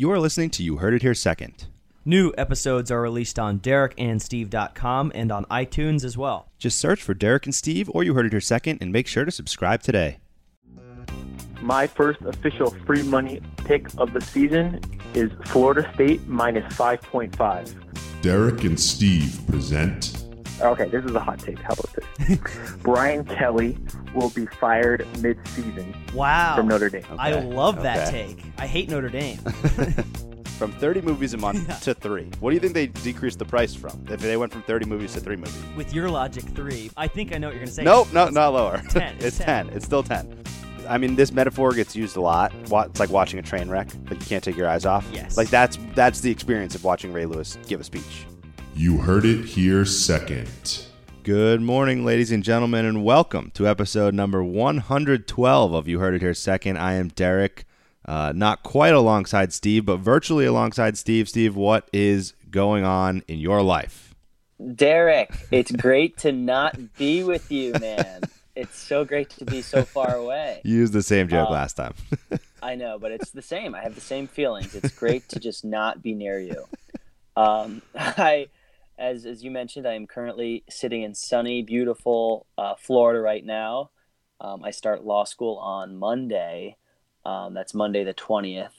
You are listening to You Heard It Here Second. New episodes are released on DerekandSteve.com and on iTunes as well. Just search for Derek and Steve or You Heard It Here Second and make sure to subscribe today. My first official free money pick of the season is Florida State minus 5.5. Derek and Steve present Okay, this is a hot take. How about this? Brian Kelly will be fired mid-season Wow. from Notre Dame. I Okay, love that okay. take. I hate Notre Dame. From 30 movies a month to three. What do you think they decreased the price from? If they went from 30 movies to three movies? With your logic, three. I think I know what you're going to say. Nope, no, not lower. 10, it's it's 10. 10. It's still 10. I mean, this metaphor gets used a lot. It's like watching a train wreck. Like you can't take your eyes off. Yes. Like that's that's the experience of watching Ray Lewis give a speech. You Heard It Here Second. Good morning, ladies and gentlemen, and welcome to episode number 112 of You Heard It Here Second. I am Derek, uh, not quite alongside Steve, but virtually alongside Steve. Steve, what is going on in your life? Derek, it's great to not be with you, man. It's so great to be so far away. You used the same joke Uh, last time. I know, but it's the same. I have the same feelings. It's great to just not be near you. Um, I, as as you mentioned, I am currently sitting in sunny, beautiful uh, Florida right now. Um, I start law school on Monday. Um, that's Monday the twentieth.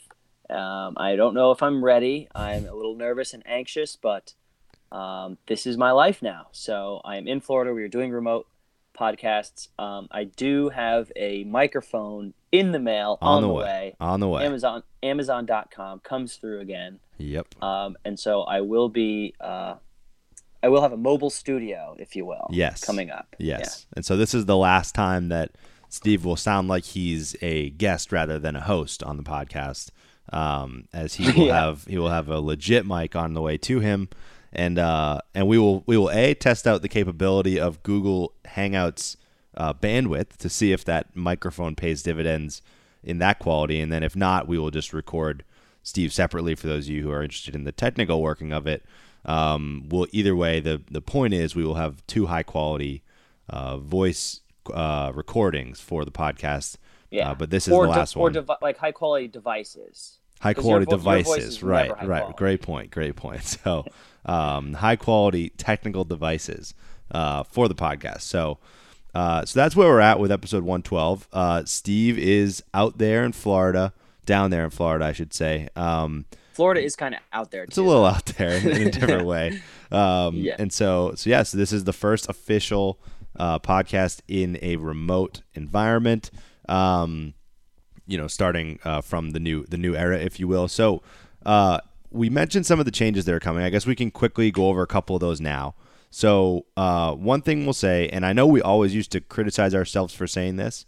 Um, I don't know if I'm ready. I'm a little nervous and anxious, but um, this is my life now. So I am in Florida. We are doing remote podcasts. Um, I do have a microphone in the mail on, on, the way. On the way. Amazon Amazon.com comes through again, Yep. um, and so I will be uh, I will have a mobile studio, if you will. Yes. coming up. Yes. And so this is the last time that Steve will sound like he's a guest rather than a host on the podcast. Um, as he will Yeah. have he will have a legit mic on the way to him. And uh, and we will we will a test out the capability of Google Hangouts uh, bandwidth to see if that microphone pays dividends in that quality, and then if not, we will just record Steve separately for those of you who are interested in the technical working of it. Um, well, either way, the the point is we will have two high quality uh, voice uh, recordings for the podcast. Yeah, Uh, but this is or the de- last or one. devi- like high quality devices. High quality vo- devices, right? Right. quality. Great point. Great point. So, um, high quality technical devices uh, for the podcast. So. Uh, so that's where we're at with episode 112. Uh, Steve is out there in Florida, down there in Florida, I should say. Um, Florida is kind of out there. it's a little out there in, a different way. Um, Yeah. And so, so yeah, so this is the first official uh, podcast in a remote environment. Um, you know, starting uh, from the new the new era, if you will. So, uh, we mentioned some of the changes that are coming. I guess we can quickly go over a couple of those now. So, uh, one thing we'll say, and I know we always used to criticize ourselves for saying this,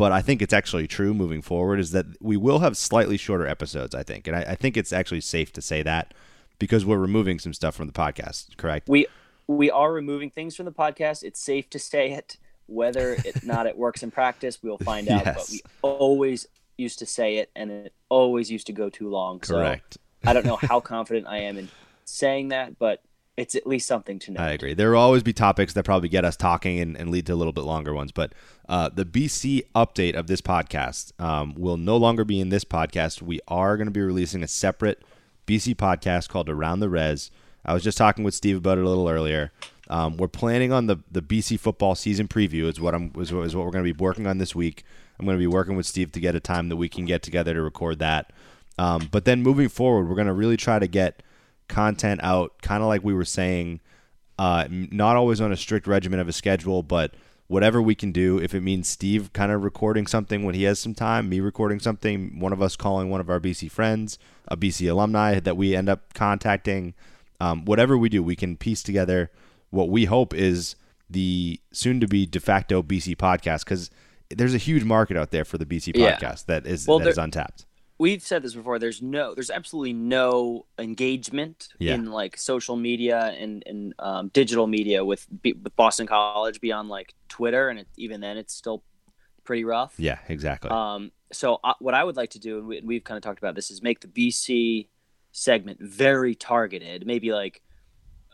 but I think it's actually true moving forward is that we will have slightly shorter episodes, I think. And I, I think it's actually safe to say that because we're removing some stuff from the podcast, correct? We we are removing things from the podcast. It's safe to say it. Whether it not it works in practice, we'll find out. But Yes. we always used to say it, and it always used to go too long. So Correct. I don't know how confident I am in saying that, but it's at least something to know. I agree. There will always be topics that probably get us talking and, and lead to a little bit longer ones. But uh, the BC update of this podcast um, will no longer be in this podcast. We are going to be releasing a separate BC podcast called Around the Res. I was just talking with Steve about it a little earlier. Um, we're planning on the, the BC football season preview is what I'm is what, is what we're going to be working on this week. I'm going to be working with Steve to get a time that we can get together to record that. Um, but then moving forward, we're going to really try to get content out, kind of like we were saying, uh, not always on a strict regimen of a schedule, but whatever we can do. If it means Steve kind of recording something when he has some time, me recording something, one of us calling one of our BC friends, a BC alumni that we end up contacting, um, whatever we do, we can piece together what we hope is the soon to be de facto BC podcast because there's a huge market out there for the BC Yeah. podcast that is Well, that there- is untapped. We've said this before. There's no, there's absolutely no engagement Yeah. in like social media and and um, digital media with, B- with Boston College beyond like Twitter, and it, even then, it's still pretty rough. Yeah, exactly. Um, so uh, what I would like to do, and we, we've kind of talked about this, is make the BC segment very targeted. Maybe like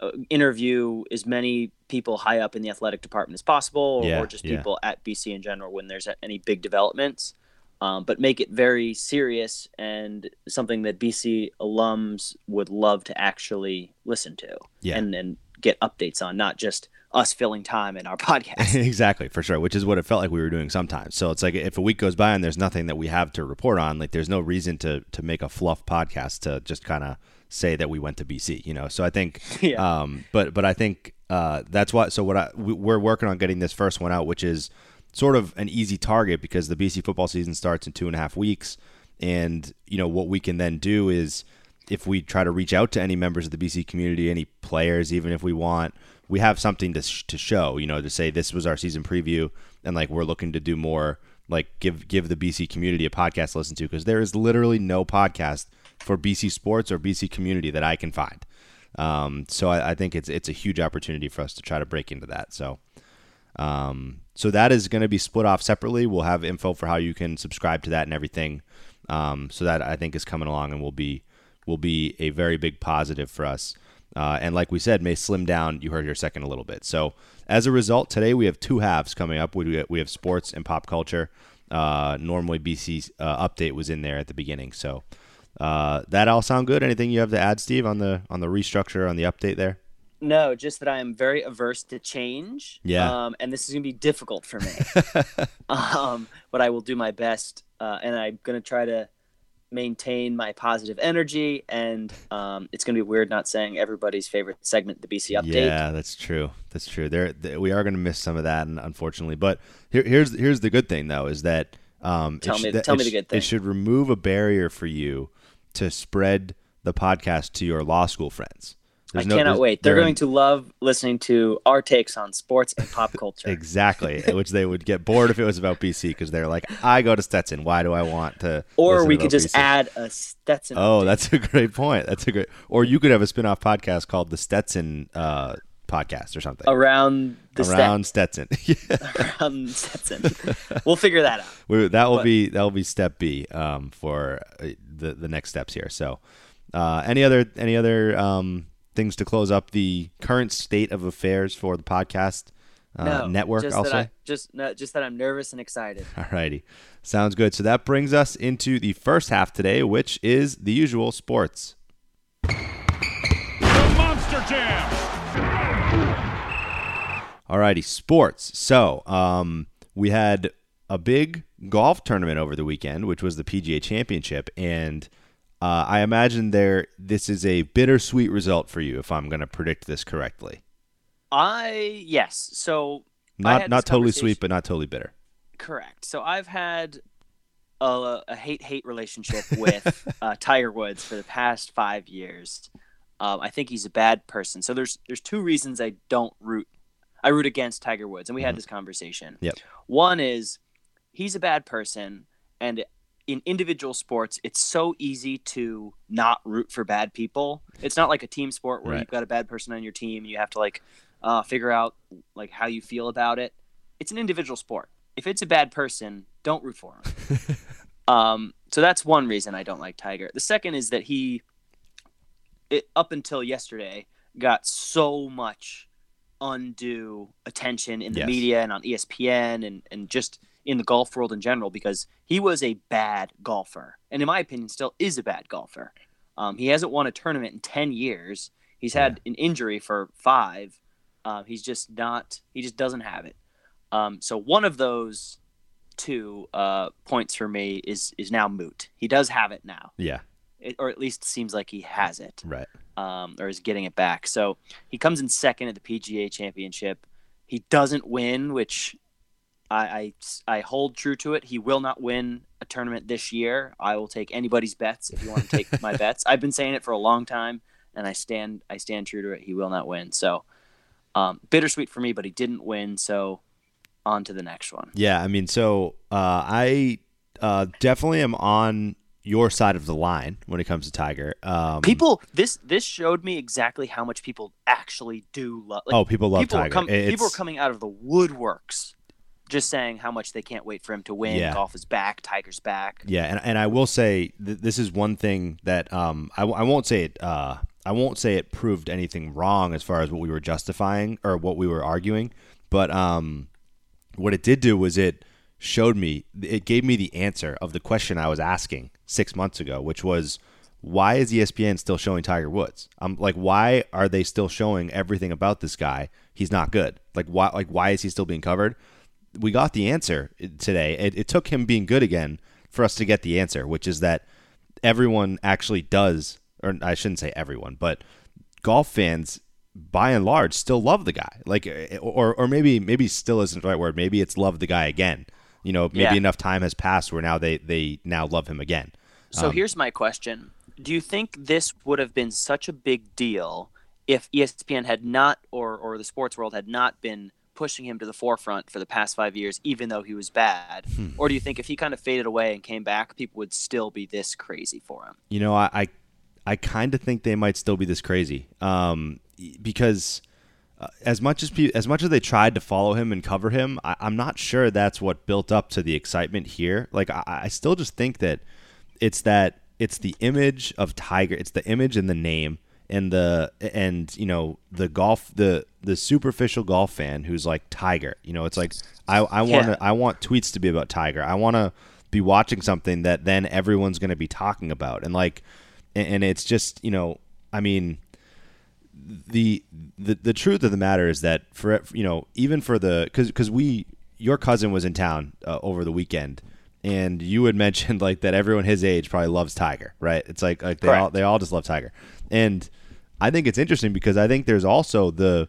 uh, interview as many people high up in the athletic department as possible, or, Yeah, or just yeah. people at BC in general when there's any big developments. Um, but make it very serious and something that BC alums would love to actually listen to Yeah. and and get updates on, not just us filling time in our podcast. exactly, for sure. Which is what it felt like we were doing sometimes. So it's like if a week goes by and there's nothing that we have to report on, like there's no reason to to make a fluff podcast to just kind of say that we went to BC, you know. So I think, Yeah. um, but but I think uh, that's why. So what I we, we're working on getting this first one out, which is sort of an easy target because the BC football season starts in two and a half weeks, and you know what we can then do is if we try to reach out to any members of the BC community, any players, even if we want, we have something to, sh- to show, you know, to say this was our season preview and like we're looking to do more, like give give the BC community a podcast to listen to because there is literally no podcast for BC sports or BC community that I can find. Um, so I, I think it's it's a huge opportunity for us to try to break into that. So. Um, so that is going to be split off separately. We'll have info for how you can subscribe to that and everything. Um, so that I think is coming along and will be will be a very big positive for us. Uh, and like we said, may slim down. You heard your second a little bit. So as a result, today we have two halves coming up. We we have sports and pop culture. Uh, normally BC's uh, update was in there at the beginning. So uh, that all sound good. Anything you have to add, Steve, on the on the restructure on the update there? No, just that I am very averse to change. Yeah. Um, and this is going to be difficult for me. um, but I will do my best. Uh, and I'm going to try to maintain my positive energy. And um, it's going to be weird not saying everybody's favorite segment, the BC update. Yeah, that's true. That's true. There, th- we are going to miss some of that, and unfortunately. But here, here's here's the good thing though, is that um, Tell me- tell me the good thing. It should remove a barrier for you to spread the podcast to your law school friends. I no- cannot wait. They're going to love listening to our takes on sports and pop culture. exactly, which they would get bored if it was about BC because they're like, I go to Stetson. Why do I want to? Or we could just BC? add a Stetson. Oh, update. that's a great point. That's a great. Or you could have a spin-off podcast called the Stetson uh, podcast or something around the around Stetson. yeah. Around Stetson. we'll figure that out. We, that will But- be that will be step B um, for uh, the the next steps here. So, uh, any other any other um, things to close up the current state of affairs for the podcast uh, no, network? Just I'll that say. I, just no, just that I'm nervous and excited. Alrighty, sounds good. So that brings us into the first half today, which is the usual sports. The Monster Jam. Alrighty, sports. So, um, we had a big golf tournament over the weekend, which was the PGA Championship, and uh, I imagine there this is a bittersweet result for you, if I'm going to predict this correctly. I yes. So Not not totally sweet, but not totally bitter. Correct. So I've had a, a hate-hate relationship with uh, Tiger Woods for the past five years. Um, I think he's a bad person. So there's there's two reasons I don't root. I root against Tiger Woods, and we had this conversation. Mm-hmm. Yep. One is he's a bad person, and in individual sports, it's so easy to not root for bad people. It's not like a team sport where Right. you've got a bad person on your team. And you have to like uh, figure out like how you feel about it. It's an individual sport. If it's a bad person, don't root for him. um, so that's one reason I don't like Tiger. The second is that he, it, up until yesterday, got so much undue attention in the Yes. media and on ESPN and, and just in the golf world in general because he was a bad golfer. And in my opinion, still is a bad golfer. Um, he hasn't won a tournament in 10 years. He's had an injury for five. Uh, he's just not, he just doesn't have it. Um, so one of those two uh, points for me is is now moot. He does have it now, Yeah, it, or at least seems like he has it right. um, or is getting it back. So he comes in second at the PGA Championship. He doesn't win, which I, I, I hold true to it. He will not win a tournament this year. I will take anybody's bets if you want to take my bets. I've been saying it for a long time, and I stand I stand true to it. He will not win. So um, bittersweet for me, but he didn't win. So on to the next one. Yeah, I mean, so uh, I uh, definitely am on your side of the line when it comes to Tiger. Um, People, this this showed me exactly how much people actually do love. Like, oh, people love people Tiger. People are coming out of the woodworks, just saying how much they can't wait for him to win. Yeah. Golf is back. Tiger's back. Yeah, and, and I will say th- this is one thing that um I, I won't say it uh I won't say it proved anything wrong as far as what we were justifying or what we were arguing, but um what it did do was it showed me it gave me the answer of the question I was asking six months ago, which was why is ESPN still showing Tiger Woods? I'm like, why are they still showing everything about this guy? He's not good. Like why? Like why is he still being covered? We got the answer today. It, it took him being good again for us to get the answer, which is that everyone actually does, or I shouldn't say everyone, but golf fans by and large still love the guy. Like, or or maybe maybe still isn't the right word. Maybe it's love the guy again. You know, maybe Yeah. enough time has passed where now they they now love him again. So Um, here's my question: Do you think this would have been such a big deal if ESPN had not, or or the sports world had not been pushing him to the forefront for the past five years, even though he was bad? Hmm. Or do you think if he kind of faded away and came back, people would still be this crazy for him? You know, I I, I kind of think they might still be this crazy. Um, because uh, as much as pe- as much as they tried to follow him and cover him, I, I'm not sure that's what built up to the excitement here. Like I, I still just think that it's that it's the image of Tiger, it's the image and the name and the and you know the golf the the superficial golf fan who's like Tiger. You know, it's like I I want Yeah. I want tweets to be about Tiger. I want to be watching something that then everyone's going to be talking about, and like, and, and it's just you know, I mean, the the the truth of the matter is that for you know even for the because because we your cousin was in town uh, over the weekend and you had mentioned like that everyone his age probably loves Tiger right it's like like they all they all just love Tiger and I think it's interesting because I think there's also the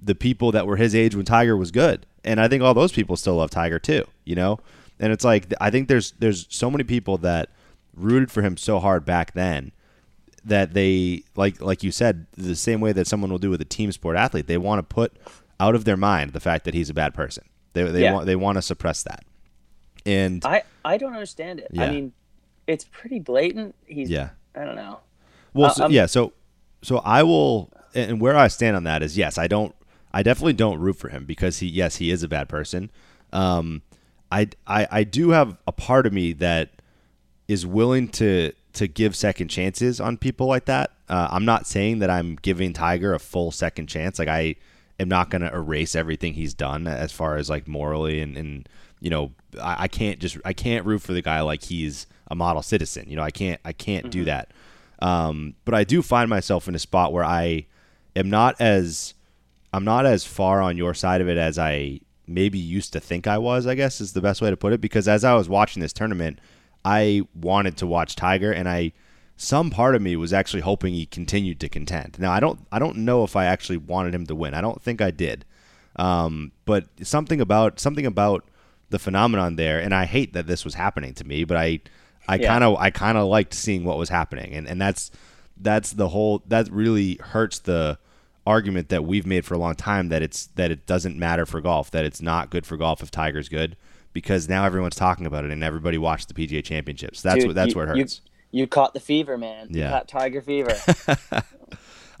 the people that were his age when Tiger was good and I think all those people still love Tiger too you know and it's like I think there's there's so many people that rooted for him so hard back then that they like like you said the same way that someone will do with a team sport athlete they want to put out of their mind the fact that he's a bad person they they Yeah. want they want to suppress that and I I don't understand it. Yeah. I mean, it's pretty blatant. He's yeah I don't know. well Uh, so, yeah so so I will and where I stand on that is yes I don't I definitely don't root for him because he yes he is a bad person um I I I do have a part of me that is willing to to give second chances on people like that. Uh, I'm not saying that I'm giving Tiger a full second chance. Like I am not going to erase everything he's done as far as like morally and, and you know I, I can't just I can't root for the guy like he's a model citizen. You know I can't I can't do that. Um, but I do find myself in a spot where I am not as I'm not as far on your side of it as I maybe used to think I was, I guess is the best way to put it. Because as I was watching this tournament, I wanted to watch Tiger and I some part of me was actually hoping he continued to contend. Now I don't I don't know if I actually wanted him to win. I don't think I did. Um, but something about something about the phenomenon there, and I hate that this was happening to me, but I I Yeah. kind of I kind of liked seeing what was happening, and and that's that's the whole that really hurts the argument that we've made for a long time that it's that it doesn't matter for golf that it's not good for golf if Tiger's good because now everyone's talking about it and everybody watched the PGA Championships. That's Dude, what that's you- where it hurts. You caught the fever, man. You Yeah. caught Tiger fever. I mean,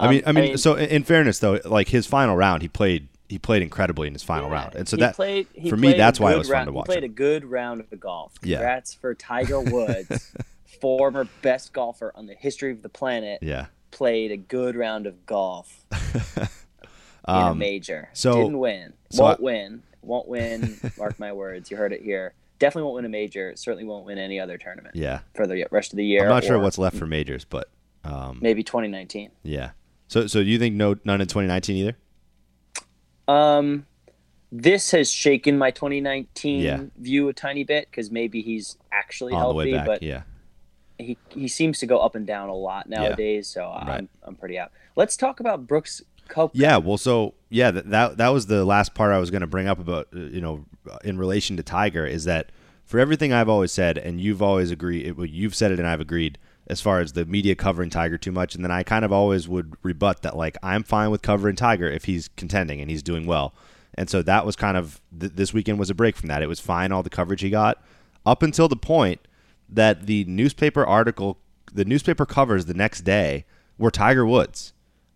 Um, I mean, I mean- so in, in fairness though, like his final round, he played he played incredibly in his final round, and so that played- for me, that's why it was round, fun to watch. He played him. a good round of the golf. Yeah. Congrats for Tiger Woods, former best golfer on the history of the planet. Yeah. Played a good round of golf in a Um, major. so- Didn't win. so won't I- win. Won't win. Mark my words. You heard it here. Definitely won't win a major. Certainly won't win any other tournament Yeah, for the rest of the year. I'm not sure what's left for majors, but um, Maybe 2019. yeah. So so do you think no none in 2019 either? Um, this has shaken my 2019 Yeah. view a tiny bit because maybe he's actually On healthy, back, but yeah. he he seems to go up and down a lot nowadays. So I'm Right. I'm pretty out. Let's talk about Brooks Koepka. Yeah, well, so yeah, that that, that was the last part I was going to bring up about uh, you know in relation to Tiger is that for everything I've always said, and you've always agreed, well, you've said it and I've agreed as far as the media covering Tiger too much, and then I kind of always would rebut that like I'm fine with covering Tiger if he's contending and he's doing well, and so that was kind of th- this weekend was a break from that. It was fine all the coverage he got up until the point that the newspaper article, the newspaper covers the next day were Tiger Woods.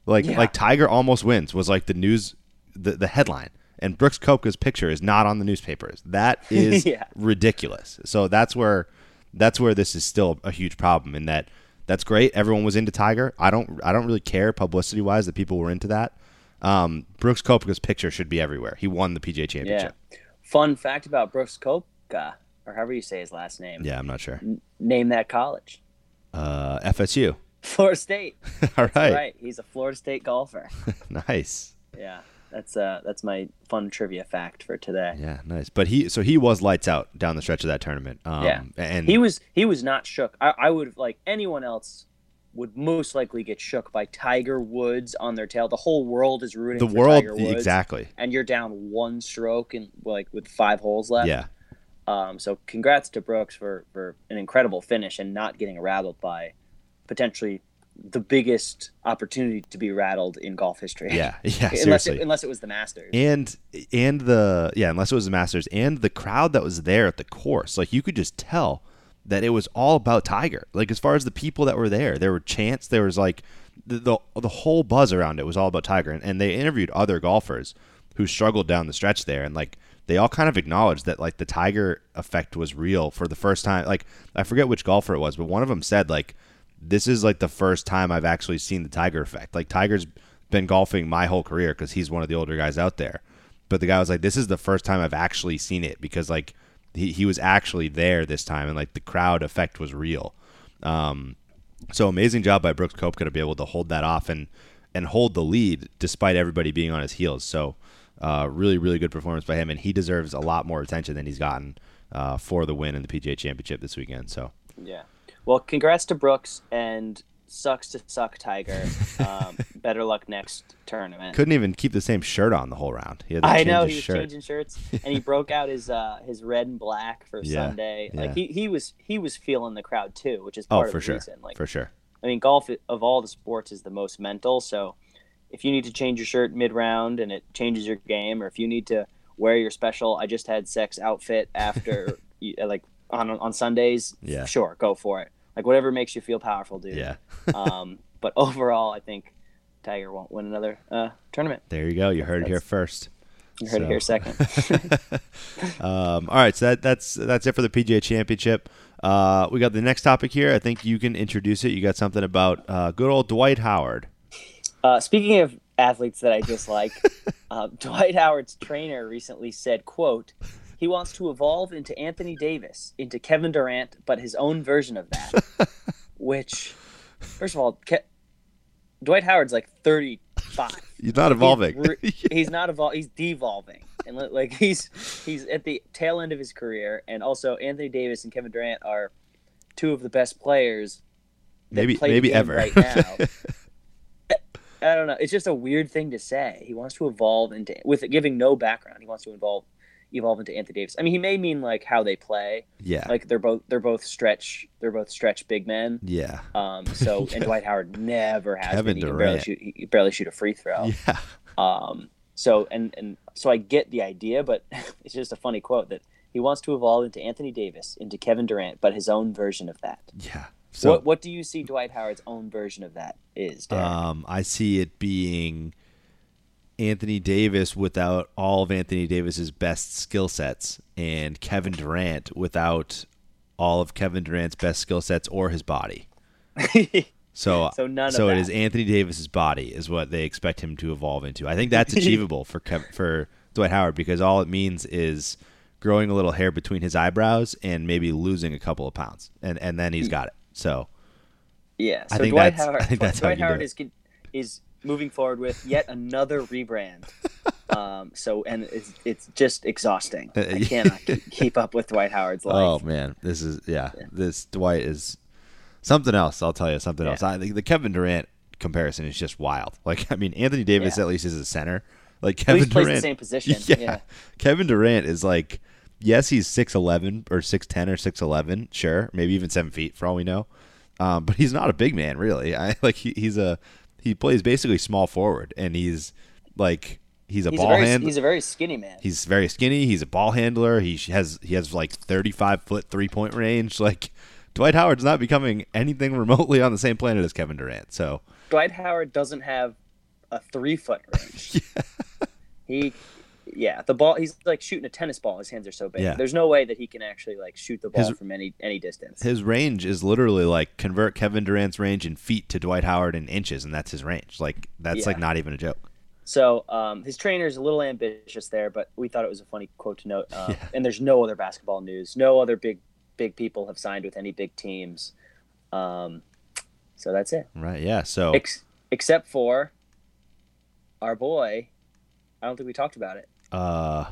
Like Yeah. like Tiger almost wins was like the news the, the headline. And Brooks Koepka's picture is not on the newspapers. That is Yeah. ridiculous. So that's where that's where this is still a huge problem in that that's great. Everyone was into Tiger. I don't I don't really care publicity wise that people were into that. Um, Brooks Koepka's picture should be everywhere. He won the PGA Championship. Yeah. Fun fact about Brooks Koepka or however you say his last name, Yeah, I'm not sure. name that college. Uh, FSU. Florida State. All right. Right. He's a Florida State golfer. Nice. Yeah. That's uh that's my fun trivia fact for today. Yeah, nice. But he so he was lights out down the stretch of that tournament. Um, Yeah. and He was he was not shook. I, I would like anyone else would most likely get shook by Tiger Woods on their tail. The whole world is rooting the for world Tiger Woods, exactly. and you're down one stroke and like with five holes left. Yeah, Um, so congrats to Brooks for for an incredible finish and not getting rattled by potentially the biggest opportunity to be rattled in golf history. yeah, yeah. unless seriously. it, unless it was the Masters. and and the yeah, unless it was the Masters and the crowd that was there at the course, like you could just tell that it was all about Tiger. Like as far as the people that were there, there were chants. There was like the the, the whole buzz around it was all about Tiger. And, and they interviewed other golfers who struggled down the stretch there, and like they all kind of acknowledged that like the Tiger effect was real for the first time. Like I forget which golfer it was, but one of them said like this is like the first time I've actually seen the Tiger effect. Like Tiger's been golfing my whole career because he's one of the older guys out there. But the guy was like, this is the first time I've actually seen it because like he, he was actually there this time and like the crowd effect was real. Um, so amazing job by Brooks Koepka to be able to hold that off and and hold the lead despite everybody being on his heels. So uh, really really good performance by him and he deserves a lot more attention than he's gotten uh, for the win in the PGA Championship this weekend. So Yeah. Well, congrats to Brooks and sucks to suck Tiger. Um, better luck next tournament. couldn't even keep the same shirt on the whole round. He had to I know he was shirt. changing shirts and he broke out his uh, his red and black for Yeah, Sunday. yeah. Like he, he was he was feeling the crowd too, which is Oh, part of for the sure. reason. Like for sure. I mean, golf of all the sports is the most mental. So if you need to change your shirt mid round and it changes your game, or if you need to wear your special "I just had sex" outfit after like on on Sundays, Yeah. sure, go for it. Like whatever makes you feel powerful, dude. Yeah. um, but overall, I think Tiger won't win another uh, tournament. There you go. You heard it here first. You heard it here second. Um, all right, so that, that's that's it for the PGA Championship. Uh, we got the next topic here. I think you can introduce it. You got something about uh, good old Dwight Howard. Uh, speaking of athletes that I dislike, uh, Dwight Howard's trainer recently said, "quote He wants to evolve into Anthony Davis, into Kevin Durant, but his own version of that." Which, first of all, Ke- Dwight Howard's like thirty-five. He's not evolving. He's, re- he's not evolving. He's devolving, and like he's he's at the tail end of his career. And also, Anthony Davis and Kevin Durant are two of the best players that maybe maybe ever. right now. I don't know. It's just a weird thing to say. He wants to evolve into with giving no background. He wants to evolve evolve into Anthony Davis. I mean, he may mean like how they play. yeah. Like they're both they're both stretch they're both stretch big men. yeah. Um. So and Dwight Howard never has Kevin been. He barely shoot. He barely shoot a free throw. Yeah. Um. So and and so I get the idea, but it's just a funny quote that he wants to evolve into Anthony Davis, into Kevin Durant, but his own version of that. Yeah. So what what do you see Dwight Howard's own version of that is? Derek? um, I see it being Anthony Davis without all of Anthony Davis's best skill sets, and Kevin Durant without all of Kevin Durant's best skill sets or his body. So, So none so it is Anthony Davis's body is what they expect him to evolve into. I think that's achievable for Kev- for Dwight Howard because all it means is growing a little hair between his eyebrows and maybe losing a couple of pounds, and and then he's hmm. got it. So Yeah, so I think Dwight that's- Howard, I think that's Dwight Howard is is moving forward with yet another rebrand. um, so and it's it's just exhausting. I cannot keep, up with Dwight Howard's life. oh man, this is yeah, this Dwight is something else. I'll tell you something else. I think the Kevin Durant comparison is just wild. Like I mean, Anthony Davis Yeah. at least is a center. Like Kevin least plays Durant, the same position. Yeah. Yeah. Kevin Durant is like, yes, he's six eleven or six ten or six eleven, sure, maybe even seven feet for all we know. Um, but he's not a big man, really. I like he, he's a he plays basically small forward, and he's like he's a He's a ball very hand. he's a very skinny man. He's very skinny. He's a ball handler. He has he has like thirty five foot three point range. Like Dwight Howard's not becoming anything remotely on the same planet as Kevin Durant. So Dwight Howard doesn't have a three foot range. He, yeah, the ball. He's like shooting a tennis ball. His hands are so big. Yeah. There's no way that he can actually like shoot the ball His- from any any distance. his range is literally like convert Kevin Durant's range in feet to Dwight Howard in inches, and that's his range. Like that's Yeah. like not even a joke. So um, his trainer is a little ambitious there, but we thought it was a funny quote to note. Uh, And there's no other basketball news. No other big big people have signed with any big teams. Um, so that's it. Right. Yeah. So Ex- except for our boy. I don't think we talked about it. uh,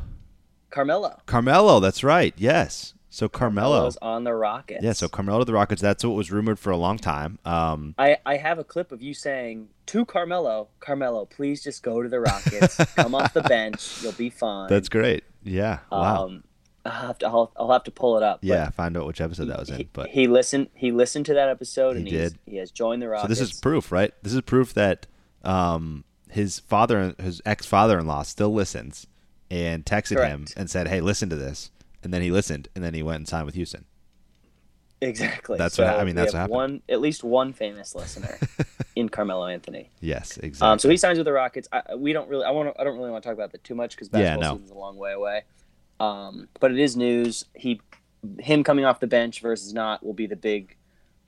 Carmelo. Carmelo. That's right. Yes. So Carmelo. Carmelo's on the Rockets. Yeah. So Carmelo to the Rockets. That's what was rumored for a long time. Um, I, I have a clip of you saying to Carmelo, Carmelo, please just go to the Rockets. Come off the bench. You'll be fine. that's great. Yeah. Wow. Um, I'll have to I'll, I'll have to pull it up. yeah. Find out which episode that was in. But he listened he listened to that episode He and did. he has joined the Rockets. so this is proof, right? This is proof that um, his father, his ex father-in-law, still listens and texted him and said, "Hey, listen to this." And then he listened, and then he went and signed with Houston. exactly. That's so what- I mean, that's what happened. one at least one famous listener in Carmelo Anthony. Yes, exactly. Um, so he signs with the Rockets. I, we don't really I want I don't really want to talk about that too much because Yeah, basketball no. season's a long way away. Um, but it is news. He him coming off the bench versus not will be the big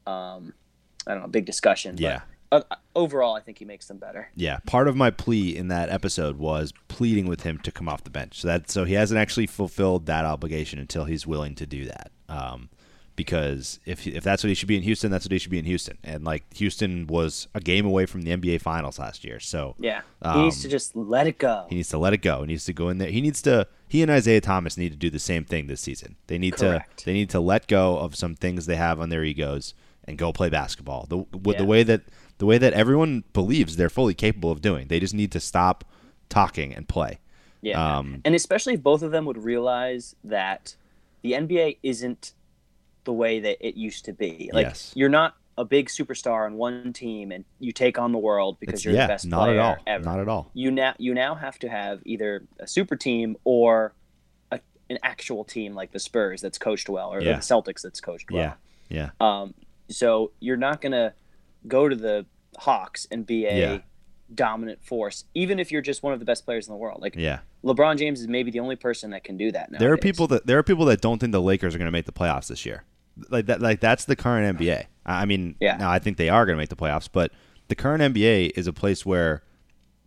um, I don't know big discussion. yeah. Uh, overall, I think he makes them better. Yeah, part of my plea in that episode was pleading with him to come off the bench. So that so he hasn't actually fulfilled that obligation until he's willing to do that. Um, because if if that's what he should be in Houston, that's what he should be in Houston. And like Houston was a game away from the NBA Finals last year, so Yeah, he needs Um, to just let it go. he needs to let it go. He needs to go in there. He needs to. He and Isaiah Thomas need to do the same thing this season. They need Correct. to. They need to let go of some things they have on their egos and go play basketball. The with the way that the way that everyone believes they're fully capable of doing. They just need to stop talking and play. Yeah, Um, and especially if both of them would realize that the NBA isn't the way that it used to be. Like Yes. you're not a big superstar on one team and you take on the world because It's, you're yeah, the best not player at all. ever. Not at all. You now you now have to have either a super team or a, an actual team like the Spurs that's coached well or, or the Celtics that's coached well. Yeah, yeah, Um, so you're not gonna go to the Hawks and be a Yeah. dominant force, even if you're just one of the best players in the world. Like yeah. LeBron James is maybe the only person that can do that now. There are people that there are people that don't think the Lakers are going to make the playoffs this year. Like that, like that's the current NBA. I I mean, Yeah. now I think they are going to make the playoffs, but the current NBA is a place where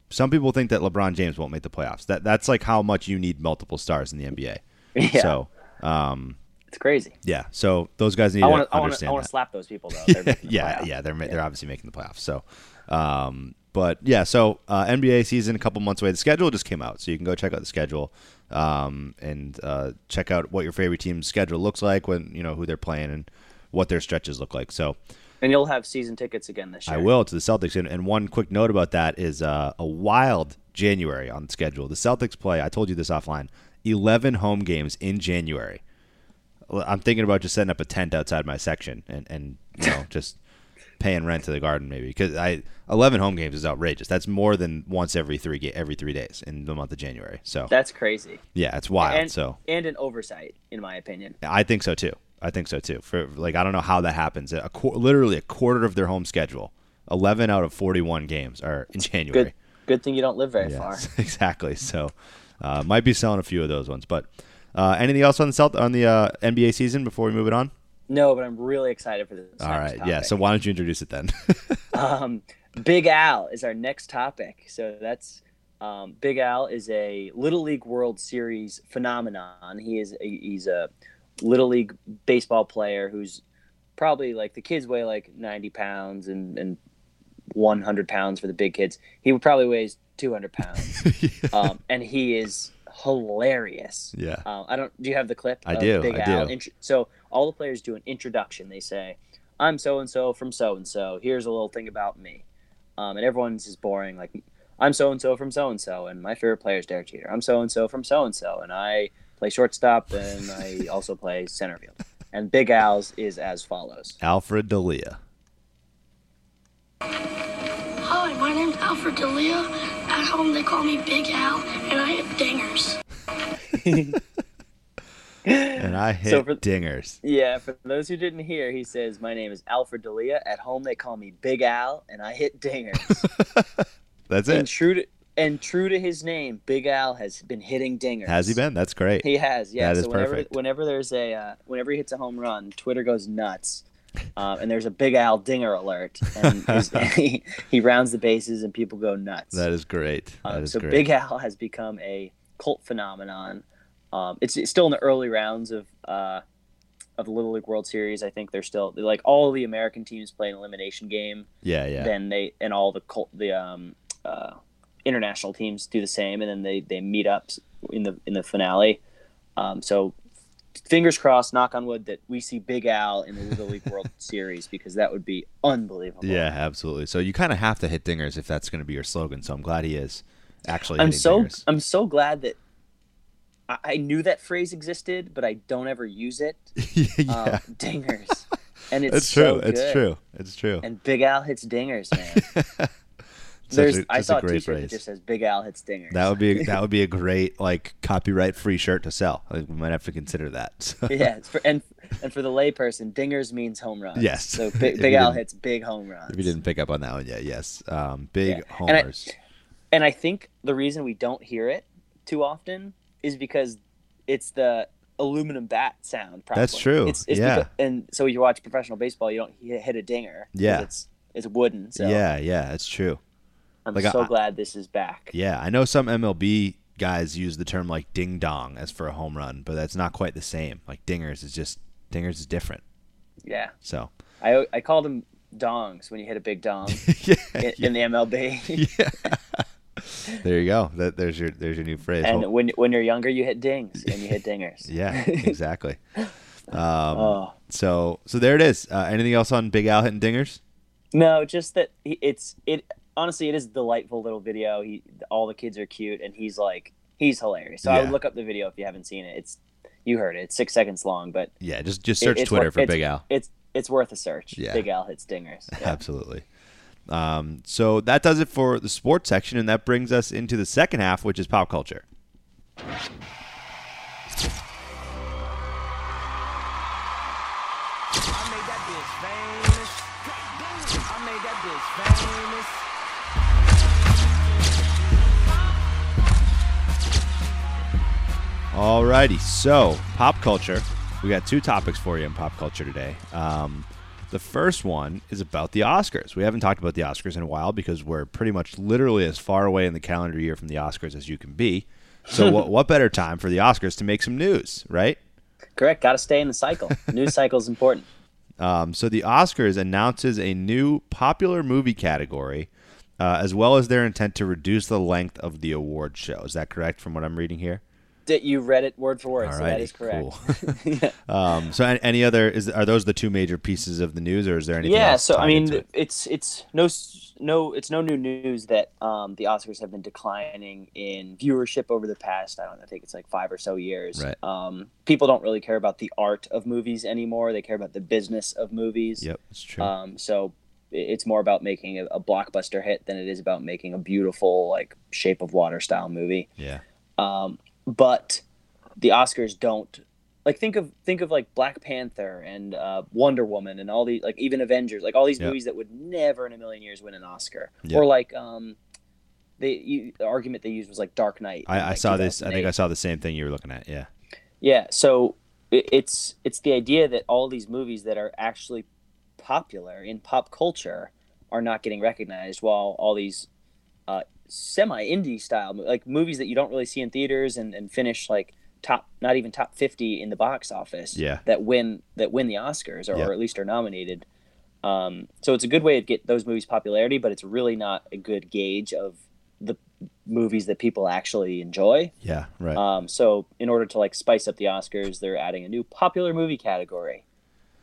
some people think that LeBron James won't make the playoffs. That that's like how much you need multiple stars in the NBA. Yeah. So, um, It's crazy. yeah. So those guys need I to want to. Understand I want to slap those people though. The yeah, yeah, they're ma- they're obviously making the playoffs. So, um, but yeah, so uh, NBA season a couple months away. The schedule just came out, so you can go check out the schedule um, and uh, check out what your favorite team's schedule looks like when you know who they're playing and what their stretches look like. So And you'll have season tickets again this year. I will to the Celtics. And, and one quick note about that is uh, a wild January on schedule. The Celtics play. I told you this offline. Eleven home games in January. I'm thinking about just setting up a tent outside my section and and you know just paying rent to the garden maybe because I 11 home games is outrageous. That's more than once every three ga- every three days in the month of January. So That's crazy. yeah, it's wild. and, so and an oversight, in my opinion. I think so too. I think so too. For like, I don't know how that happens. A qu- literally a quarter of their home schedule, eleven out of forty-one games are in January. Good. Good thing you don't live very far. Exactly. So, uh, might be selling a few of those ones. But uh, anything else on the Celt- on the uh, NBA season before we move it on? No, but I'm really excited for this. All right. Yeah. So why don't you introduce it then? um, Big Al is our next topic. So that's um, Big Al is a Little League World Series phenomenon. He is a, he's a Little League baseball player who's probably like the kids weigh like 90 pounds and, and 100 pounds for the big kids. He would probably weighs 200 pounds. um, and he is hilarious. yeah. Um, I don't. Do you have the clip? I do, Big I Al? do. So all the players do an introduction. They say, "I'm so and so from so and so. Here's a little thing about me," um, and everyone's just boring. Like, "I'm so and so from so and so, and my favorite player is Derek Jeter. I'm so and so from so and so, and I play shortstop, and I also play center field." And Big Al's is as follows. Alfred Delia. Hi, my name's Alfred Delia. At home, they call me Big Al, and I hit dingers. And I hit So for- dingers. Yeah, for those who didn't hear, he says, "My name is Alfred Delia. At home, they call me Big Al, and I hit dingers." That's and it. true to and true to his name, Big Al has been hitting dingers. Has he been? That's great. He has, yeah. That is so whenever perfect. whenever there's a uh, whenever he hits a home run, Twitter goes nuts. Um, and there's a Big Al dinger alert, and he, he rounds the bases, and people go nuts. That is great. That Um, is so great. Big Al has become a cult phenomenon. Um, it's, it's still in the early rounds of uh, of the Little League World Series. I think they're still like all the American teams play an elimination game. yeah, yeah. Then they and all the cult, the um, uh, international teams do the same, and then they, they meet up in the in the finale. Um, so fingers crossed, knock on wood, that we see Big Al in the Little League World Series because that would be unbelievable. yeah, absolutely. So you kind of have to hit dingers if that's going to be your slogan. So I'm glad he is actually. I'm so dingers. I'm so glad that I, I knew that phrase existed, but I don't ever use it. yeah, Um, dingers, and it's it's so true. It's true. It's true. And Big Al hits dingers, man. There's a- I such saw a great T-shirt that just says Big Al hits dingers. That would be that would be a great like copyright free shirt to sell. Like, we might have to consider that. So- yeah, it's for, and and for the layperson, dingers means home runs. Yes. So Big, Big Al hits big home runs. If you didn't pick up on that one yet, yes. Um, big Yeah. And I- homers. And I think the reason we don't hear it too often is because it's the aluminum bat sound. Probably. That's true. It's, it's Yeah. because- and so you watch professional baseball, you don't hit hit a dinger. Yeah. It's it's wooden. So yeah, yeah, it's true. I'm like, so I- glad this is back. Yeah, I know some MLB guys use the term like ding dong as for a home run, but that's not quite the same. Like dingers is just dingers is different. Yeah. So I I called them dongs when you hit a big dong yeah, in, in the MLB. there you go. That there's your there's your new phrase. and Well, when when you're younger, you hit dings and you hit dingers. yeah, exactly. Um, Oh. So so there it is. Uh, anything else on Big Al hitting dingers? No, just that it's it. Honestly, it is a delightful little video. He, all the kids are cute, and he's like, he's hilarious. So I Yeah. would look up the video if you haven't seen it. It's you heard it. It's six seconds long, but Yeah, just just search it's Twitter wor- for Big Al. It's it's worth a search. Yeah. Big Al hits dingers. Yeah. Absolutely. Um, so that does it for the sports section, and that brings us into the second half, which is pop culture. I made that bitch famous. I made that bitch famous. Alrighty, so pop culture. We got two topics for you in pop culture today. Um, the first one is about the Oscars. We haven't talked about the Oscars in a while because we're pretty much literally as far away in the calendar year from the Oscars as you can be. So, what, what better time for the Oscars to make some news, right? Correct. Got to stay in the cycle. News cycle is important. Um, so the Oscars announces a new popular movie category, uh, as well as their intent to reduce the length of the award show. Is that correct from what I'm reading here? That you read it word for word, so that Alrighty, is correct. cool. um, so any other is are those the two major pieces of the news, or is there anything yeah. So I mean, it? it's it's no no it's no new news that um, the Oscars have been declining in viewership over the past. I don't know. I think it's like five or so years. Right. Um, people don't really care about the art of movies anymore. They care about the business of movies. Yep, it's true. Um, so it's more about making a, a blockbuster hit than it is about making a beautiful like Shape of Water style movie. yeah, Um, but the Oscars don't like think of think of like Black Panther and uh, Wonder Woman and all the like even Avengers like all these Yep. movies that would never in a million years win an Oscar Yep. or like um they you, the argument they used was like Dark Knight. I, I saw this. I think I saw the same thing you were looking at. Yeah, Yeah, so it, it's it's the idea that all these movies that are actually popular in pop culture are not getting recognized, while all these uh, semi indie style like movies that you don't really see in theaters and, and finish like top not even top fifty in the box office. Yeah. that win that win the Oscars or, Yeah. or at least are nominated. Um, so it's a good way to get those movies popularity, but it's really not a good gauge of the movies that people actually enjoy. yeah, right. Um, so in order to like spice up the Oscars, they're adding a new popular movie category,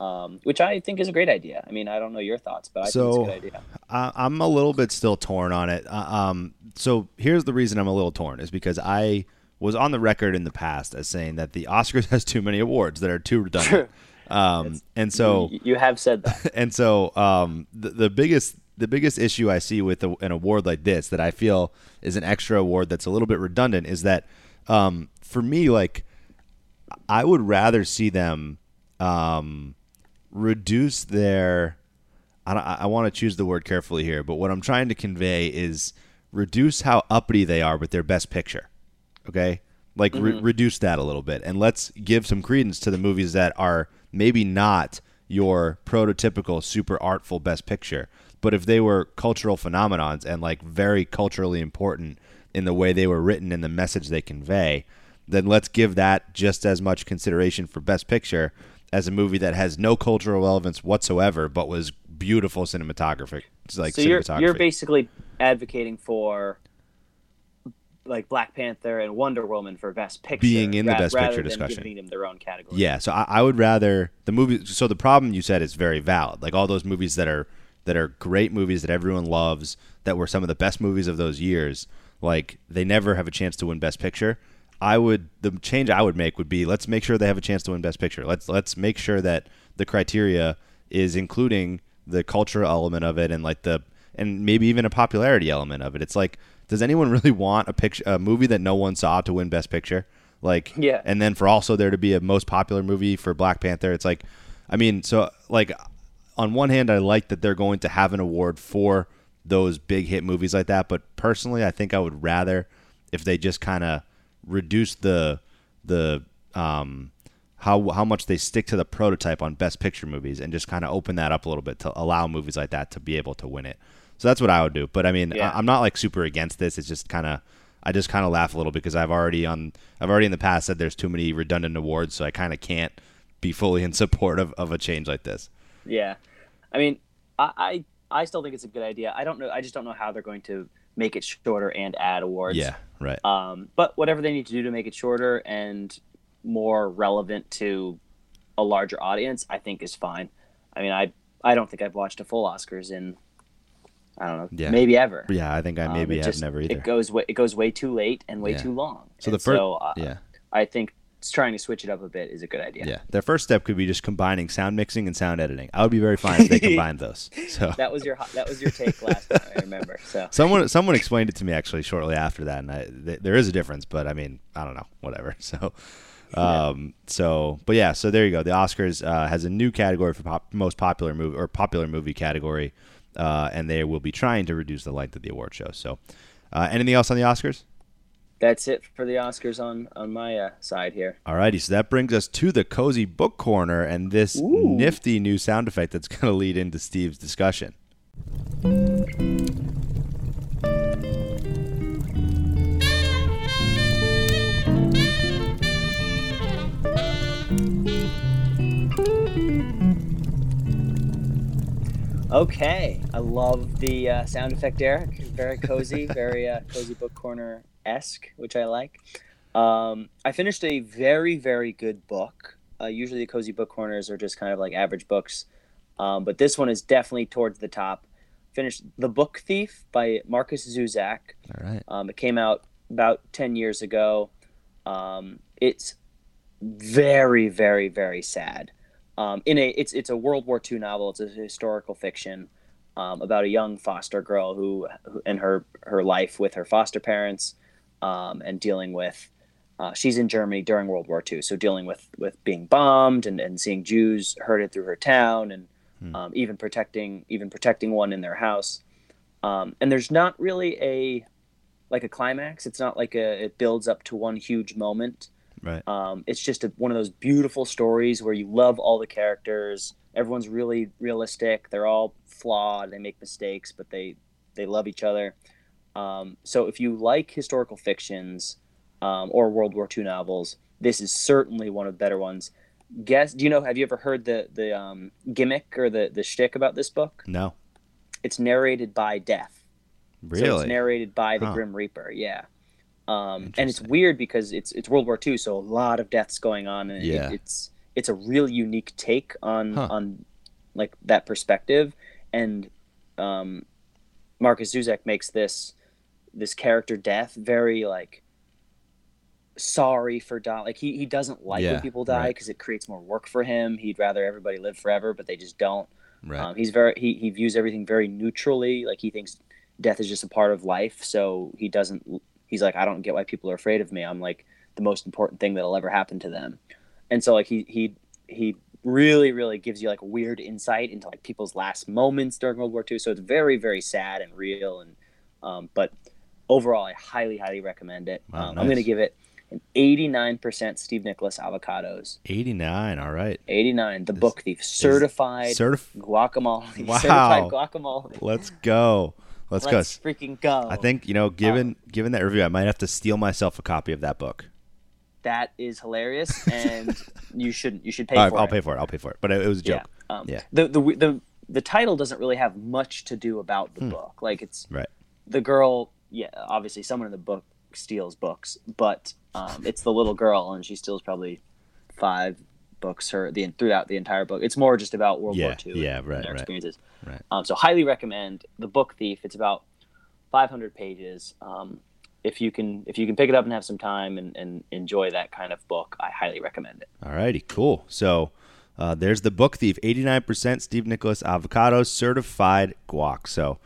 um, which I think is a great idea. I mean, I don't know your thoughts, but I So- think it's a good idea. I, I'm a little bit still torn on it. Uh, um, so here's the reason I'm a little torn is because I was on the record in the past as saying that the Oscars has too many awards that are too redundant. Um, and so you have said that. and so um, the, the biggest the biggest issue I see with a, an award like this that I feel is an extra award that's a little bit redundant is that um, for me like I would rather see them um, reduce their I, I want to choose the word carefully here but what I'm trying to convey is reduce how uppity they are with their best picture okay like re- mm-hmm. reduce that a little bit and let's give some credence to the movies that are maybe not your prototypical super artful best picture. But if they were cultural phenomenons and like very culturally important in the way they were written and the message they convey, then let's give that just as much consideration for best picture as a movie that has no cultural relevance whatsoever but was beautiful cinematography. It's like so you're you're basically advocating for like Black Panther and Wonder Woman for Best Picture, Being in the Best Picture discussion. giving them their own category. Yeah, so I, I would rather the movie. So the problem you said is very valid. Like all those movies that are that are great movies that everyone loves, that were some of the best movies of those years. Like they never have a chance to win Best Picture. I would the change I would make would be let's make sure they have a chance to win Best Picture. Let's let's make sure that the criteria is including the cultural element of it and like the and maybe even a popularity element of it. It's like does anyone really want a picture a movie that no one saw to win Best Picture? Like Yeah. and then for also there to be a most popular movie for Black Panther, it's like I mean, so like on one hand I like that they're going to have an award for those big hit movies like that, but personally I think I would rather if they just kind of reduce the the um how how much they stick to the prototype on best picture movies and just kind of open that up a little bit to allow movies like that to be able to win it. So that's what I would do. But I mean, Yeah. I, I'm not like super against this. It's just kind of I just kind of laugh a little because I've already on I've already in the past said there's too many redundant awards, so I kind of can't be fully in support of, of a change like this. Yeah, I mean, I, I I still think it's a good idea. I don't know. I just don't know how they're going to make it shorter and add awards. Yeah, right. Um, but whatever they need to do to make it shorter and more relevant to a larger audience, I think is fine. I mean, I I don't think I've watched a full Oscars in I don't know, Yeah. maybe ever. yeah, I think I Um, maybe it have just- never either. It goes way, it goes way too late and way Yeah. too long. So the And fir- so, uh, yeah. I think trying to switch it up a bit is a good idea. Yeah, their first step could be just combining sound mixing and sound editing. I would be very fine if they combined those. So That was your that was your take last time. I remember. So someone someone explained it to me actually shortly after that, and I, th- there is a difference, but I mean I don't know, whatever. So, um, so but yeah, so there you go. The Oscars uh, has a new category for pop- most popular movie or popular movie category, uh, and they will be trying to reduce the length of the award show. So, uh, anything else on the Oscars? That's it for the Oscars on on my uh, side here. Alrighty, so that brings us to the cozy book corner and this nifty new sound effect that's going to lead into Steve's discussion. Okay, I love the uh, sound effect, Derek. Very cozy, very uh, cozy book corner esque, which I like. Um, I finished a very, very good book. Uh, usually, the cozy book corners are just kind of like average books, um, but this one is definitely towards the top. Finished The Book Thief by Markus Zusak. All right. Um, it came out about 10 years ago. Um, it's very, very, very sad. Um, in a, it's it's a World War II novel. It's a historical fiction um, about a young foster girl who, who and her her life with her foster parents, um, and dealing with. Uh, she's in Germany during World War II, so dealing with with being bombed and, and seeing Jews herded through her town, and um, even protecting even protecting one in their house. Um, and there's not really a like a climax. It's not like a it builds up to one huge moment. Right. Um, it's just a, one of those beautiful stories where you love all the characters. Everyone's really realistic. They're all flawed. They make mistakes, but they they love each other. Um, so if you like historical fictions um, or World War II novels, this is certainly one of the better ones. Guess? Do you know? Have you ever heard the the um, gimmick or the the shtick about this book? No. It's narrated by Death. So it's narrated by the Huh. Grim Reaper. Yeah. Um, and it's weird because it's it's World War II, so a lot of deaths going on, and it- Yeah. it's it's a real unique take on Huh. on like that perspective. And um, Markus Zusak makes this this character death very like sorry for die. Like he he doesn't like Yeah, when people die right. because it creates more work for him. He'd rather everybody live forever, but they just don't. right. Um, he's very he, he views everything very neutrally. Like he thinks death is just a part of life. So he doesn't. He's like, I don't get why people are afraid of me. I'm like the most important thing that'll ever happen to them. And so like he he he really really gives you like weird insight into like people's last moments during World War II. So it's very very sad and real. And um, but overall, I highly highly recommend it. Wow, um, I'm gonna give it and 89% Steve Nicholas avocados. 89. All right. 89. The Book Thief, certified certif- guacamole. Wow. Certified guacamole. Let's go. Let's, Let's go. freaking go. I think you know, given given that review, I might have to steal myself a copy of that book. that is hilarious, and you shouldn't. You should pay All right, for I'll it. pay for it. I'll pay for it. But it, it was a joke. Yeah. Um, Yeah. The, the the the title doesn't really have much to do about the book. Like it's Right. the girl. Yeah, obviously someone in the book steals books, but um, it's the little girl, and she steals probably five books her the throughout the entire book. It's more just about World Yeah, War II. yeah, and right, their right, experiences. right. Um, so highly recommend the Book Thief. It's about 500 pages. Um, if you can if you can pick it up and have some time and, and enjoy that kind of book, I highly recommend it. All righty, cool. So uh, there's the book thief, 89% Steve Nicholas avocado certified guac. So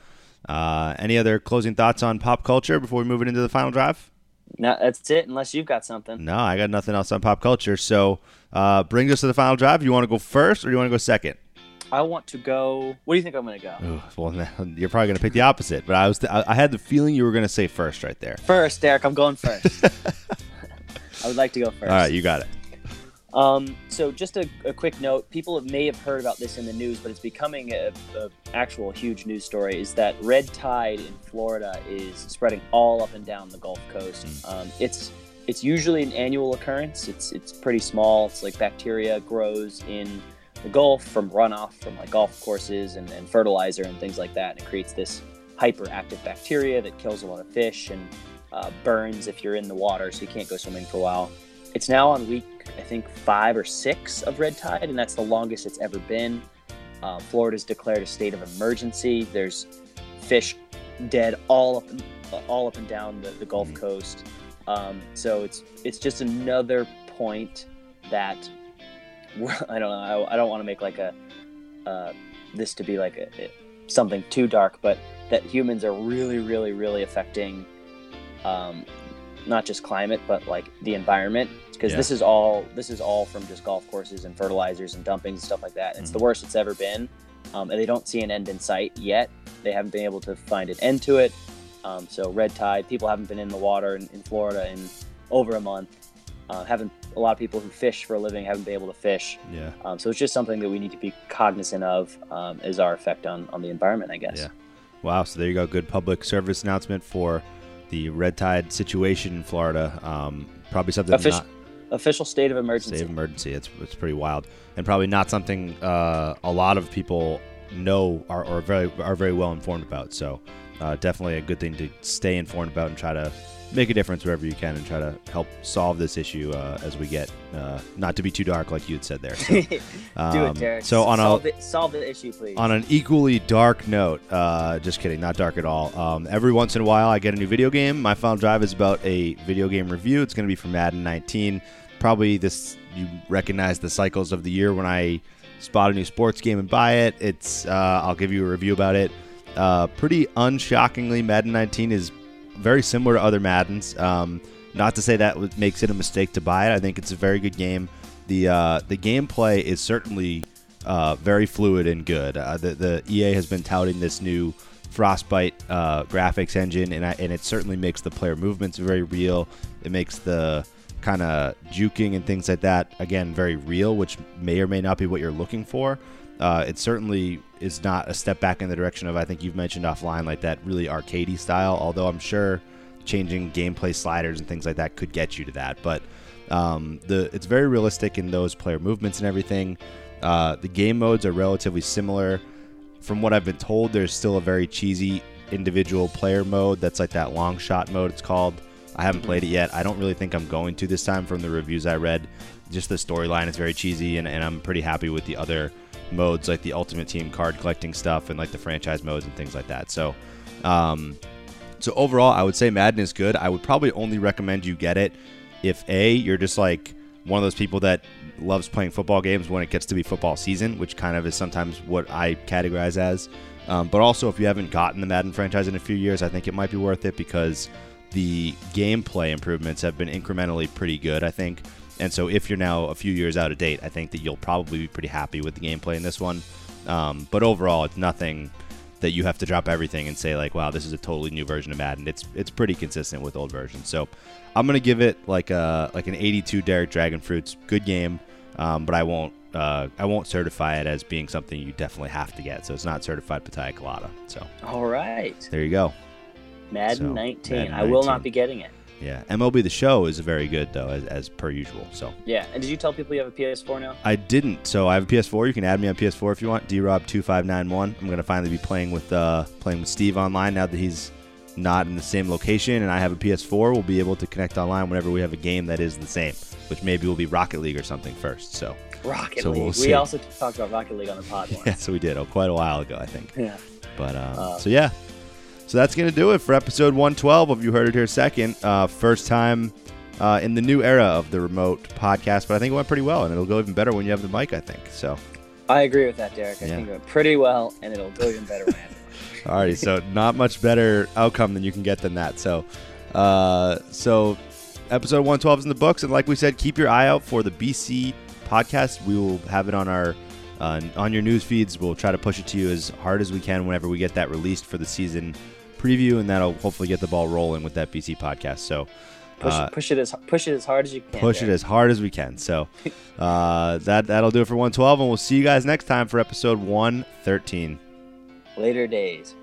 uh, any other closing thoughts on pop culture before we move it into the final drive? No, that's it, unless you've got something. No, I got nothing else on pop culture. So uh, bring us to the final drive. You want to go first or you want to go second? I want to go. What do you think I'm going to go? Ooh, well, you're probably going to pick the opposite. But I was, I I had the feeling you were going to say first right there. First, Derek, I'm going first. I would like to go first. All right, you got it. Um, so just a, a quick note: people may have heard about this in the news, but it's becoming a, a actual huge news story. Is that red tide in Florida is spreading all up and down the Gulf Coast? Um, it's it's usually an annual occurrence. It's it's pretty small. It's like bacteria grows in the Gulf from runoff from like golf courses and, and fertilizer and things like that. And it creates this hyperactive bacteria that kills a lot of fish and uh, burns if you're in the water, so you can't go swimming for a while. It's now on week, I think, five or six of red tide, and that's the longest it's ever been. Uh, Florida's declared a state of emergency. There's fish dead all up, and, all up and down the, the Gulf Coast. Um, so it's it's just another point that I don't know. I, I don't want to make like a uh, this to be like a, a- something too dark, but that humans are really, really, really affecting um, not just climate, but like the environment. Because Yeah. this is all this is all from just golf courses and fertilizers and dumpings and stuff like that. It's the worst it's ever been, um, and they don't see an end in sight yet. They haven't been able to find an end to it. Um, so red tide, people haven't been in the water in, in Florida in over a month. Uh, haven't a lot of people who fish for a living haven't been able to fish. Yeah. Um, so it's just something that we need to be cognizant of um, as our effect on, on the environment, I guess. Yeah. Wow. So there you go. Good public service announcement for the red tide situation in Florida. Um, probably something Official, not official state of emergency. state of emergency. It's it's pretty wild, and probably not something uh, a lot of people know or, or very are very well informed about. So uh, definitely a good thing to stay informed about and try to make a difference wherever you can and try to help solve this issue uh, as we get uh, not to be too dark like you had said there. So, Do um, it, Derek. So on a solve, it, solve the issue, please. on an equally dark note, uh, just kidding, not dark at all. Um, every once in a while, I get a new video game. My final drive is about a video game review. It's going to be for Madden 19. Probably this, you recognize the cycles of the year when I spot a new sports game and buy it. It's, uh, I'll give you a review about it. Uh, pretty unshockingly, Madden 19 is very similar to other Maddens. Um, not to say that makes it a mistake to buy it. I think it's a very good game. The uh, the gameplay is certainly uh, very fluid and good. Uh, the the EA has been touting this new Frostbite uh, graphics engine, and I, and it certainly makes the player movements very real. It makes the kind of juking and things like that again very real, which may or may not be what you're looking for. Uh, it certainly is not a step back in the direction of I think you've mentioned offline like that really arcadey style. Although I'm sure changing gameplay sliders and things like that could get you to that, but um, the it's very realistic in those player movements and everything. Uh, the game modes are relatively similar. From what I've been told, there's still a very cheesy individual player mode that's like that long shot mode. It's called. I haven't played it yet. I don't really think I'm going to this time from the reviews I read. Just the storyline is very cheesy, and, and I'm pretty happy with the other modes like the Ultimate Team card collecting stuff and like the franchise modes and things like that. So, um, so overall, I would say Madden is good. I would probably only recommend you get it if a you're just like one of those people that loves playing football games when it gets to be football season, which kind of is sometimes what I categorize as. Um, but also, if you haven't gotten the Madden franchise in a few years, I think it might be worth it because the gameplay improvements have been incrementally pretty good. I think. And so, if you're now a few years out of date, I think that you'll probably be pretty happy with the gameplay in this one. Um, but overall, it's nothing that you have to drop everything and say like, wow, this is a totally new version of Madden. It's it's pretty consistent with old versions. So I'm gonna give it like a like an 82 Derek Dragon Fruits. Good game, um, but I won't uh, I won't certify it as being something you definitely have to get. So it's not certified Pitaya Colada. So All right. there you go. Madden So, 19. Madden I will 19. not be getting it. Yeah, MLB the Show is very good though, as, as per usual. So Yeah. And did you tell people you have a PS4 now? I didn't. So I have a PS4. You can add me on PS4 if you want. drob2591. I'm gonna finally be playing with uh, playing with Steve online now that he's not in the same location, and I have a PS4. We'll be able to connect online whenever we have a game that is the same, which maybe will be Rocket League or something first. So Rocket So League. we'll we also talked about Rocket League on the pod once. yeah, so we did. Oh, quite a while ago, I think. yeah. But um, Uh, so yeah, so that's gonna do it for episode 112 of You Heard It Here Second. Uh, first time uh, in the new era of the remote podcast, but I think it went pretty well, and it'll go even better when you have the mic. I think so. I agree with that, Derek. I Yeah. think it went pretty well, and it'll go even better when I have. Alrighty, so not much better outcome than you can get than that. So, uh, so episode 112 is in the books, and like we said, keep your eye out for the BC podcast. We will have it on our uh, on your news feeds. We'll try to push it to you as hard as we can whenever we get that released for the season preview, and that'll hopefully get the ball rolling with that BC podcast. So. Push, uh, it, push it as push it as hard as you can. push it as hard as we can. So uh, that that'll do it for 112, and we'll see you guys next time for episode 113. Later days.